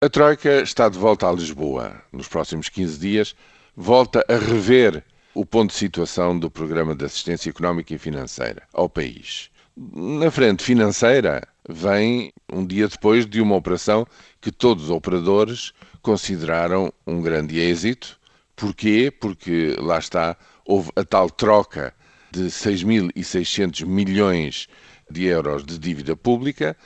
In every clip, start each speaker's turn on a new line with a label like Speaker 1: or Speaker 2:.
Speaker 1: A Troika está de volta a Lisboa. Nos próximos 15 dias, volta a rever o ponto de situação do Programa de Assistência Económica e Financeira ao país. Na frente financeira, vem um dia depois de uma operação que todos os operadores consideraram um grande êxito. Porquê? Porque lá está, houve a tal troca de 6.600 milhões de euros de dívida pública,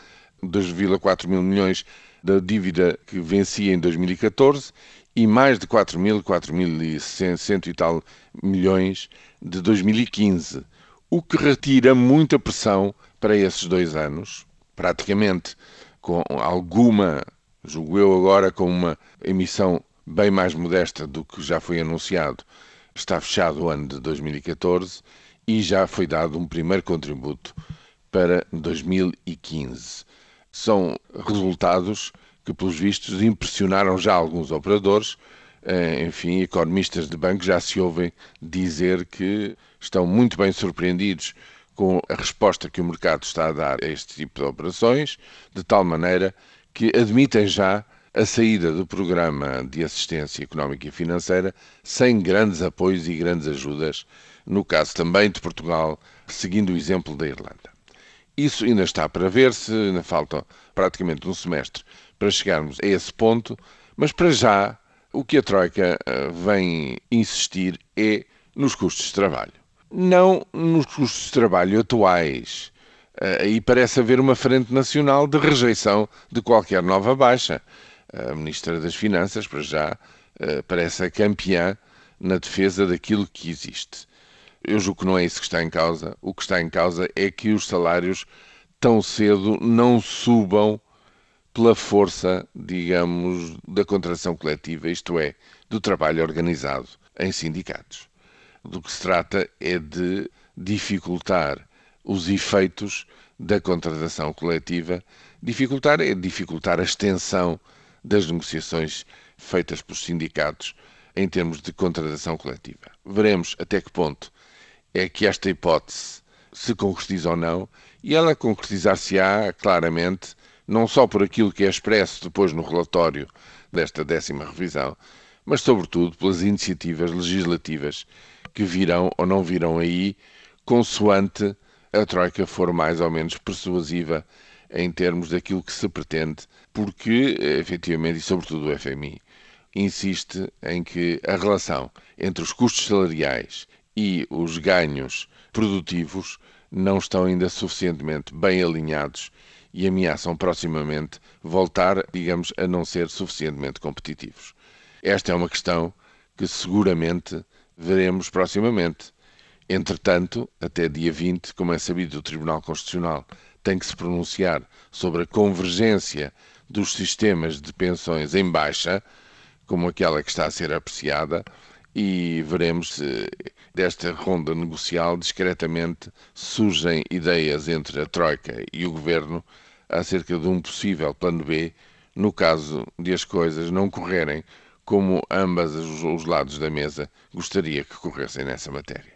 Speaker 1: 2,4 mil milhões da dívida que vencia em 2014 e mais de 4 mil, 4.100 e tal milhões de 2015, o que retira muita pressão para esses dois anos, praticamente com alguma, julgo eu agora, com uma emissão bem mais modesta do que já foi anunciado. Está fechado o ano de 2014 e já foi dado um primeiro contributo para 2015 são resultados que, pelos vistos, impressionaram já alguns operadores. Eh, enfim, economistas de banco já se ouvem dizer que estão muito bem surpreendidos com a resposta que o mercado está a dar a este tipo de operações, de tal maneira que admitem já a saída do programa de assistência económica e financeira sem grandes apoios e grandes ajudas, no caso também de Portugal, seguindo o exemplo da Irlanda. Isso ainda está para ver-se, ainda falta praticamente um semestre para chegarmos a esse ponto, mas para já o que a Troika eh, vem insistir é nos custos de trabalho. Não nos custos de trabalho atuais. Eh, aí parece haver uma frente nacional de rejeição de qualquer nova baixa. A Ministra das Finanças, para já, eh, parece a campeã na defesa daquilo que existe. Eu julgo que não é isso que está em causa. O que está em causa é que os salários tão cedo não subam pela força, digamos, da contratação coletiva, isto é, do trabalho organizado em sindicatos. Do que se trata é de dificultar os efeitos da contratação coletiva. Dificultar é dificultar a extensão das negociações feitas pelos sindicatos em termos de contratação coletiva. Veremos até que ponto é que esta hipótese se concretiza ou não, e ela concretizar-se-á claramente, não só por aquilo que é expresso depois no relatório desta décima revisão, mas sobretudo pelas iniciativas legislativas que virão ou não virão aí, consoante a Troika for mais ou menos persuasiva em termos daquilo que se pretende, porque, efetivamente, e sobretudo o FMI, insiste em que a relação entre os custos salariais e os ganhos produtivos não estão ainda suficientemente bem alinhados e ameaçam proximamente voltar, digamos, a não ser suficientemente competitivos. Esta é uma questão que seguramente veremos proximamente. Entretanto, até dia 20, como é sabido, o Tribunal Constitucional tem que se pronunciar sobre a convergência dos sistemas de pensões em baixa, como aquela que está a ser apreciada, e veremos se desta ronda negocial discretamente surgem ideias entre a Troika e o Governo acerca de um possível plano B no caso de as coisas não correrem como ambas os lados da mesa gostaria que corressem nessa matéria.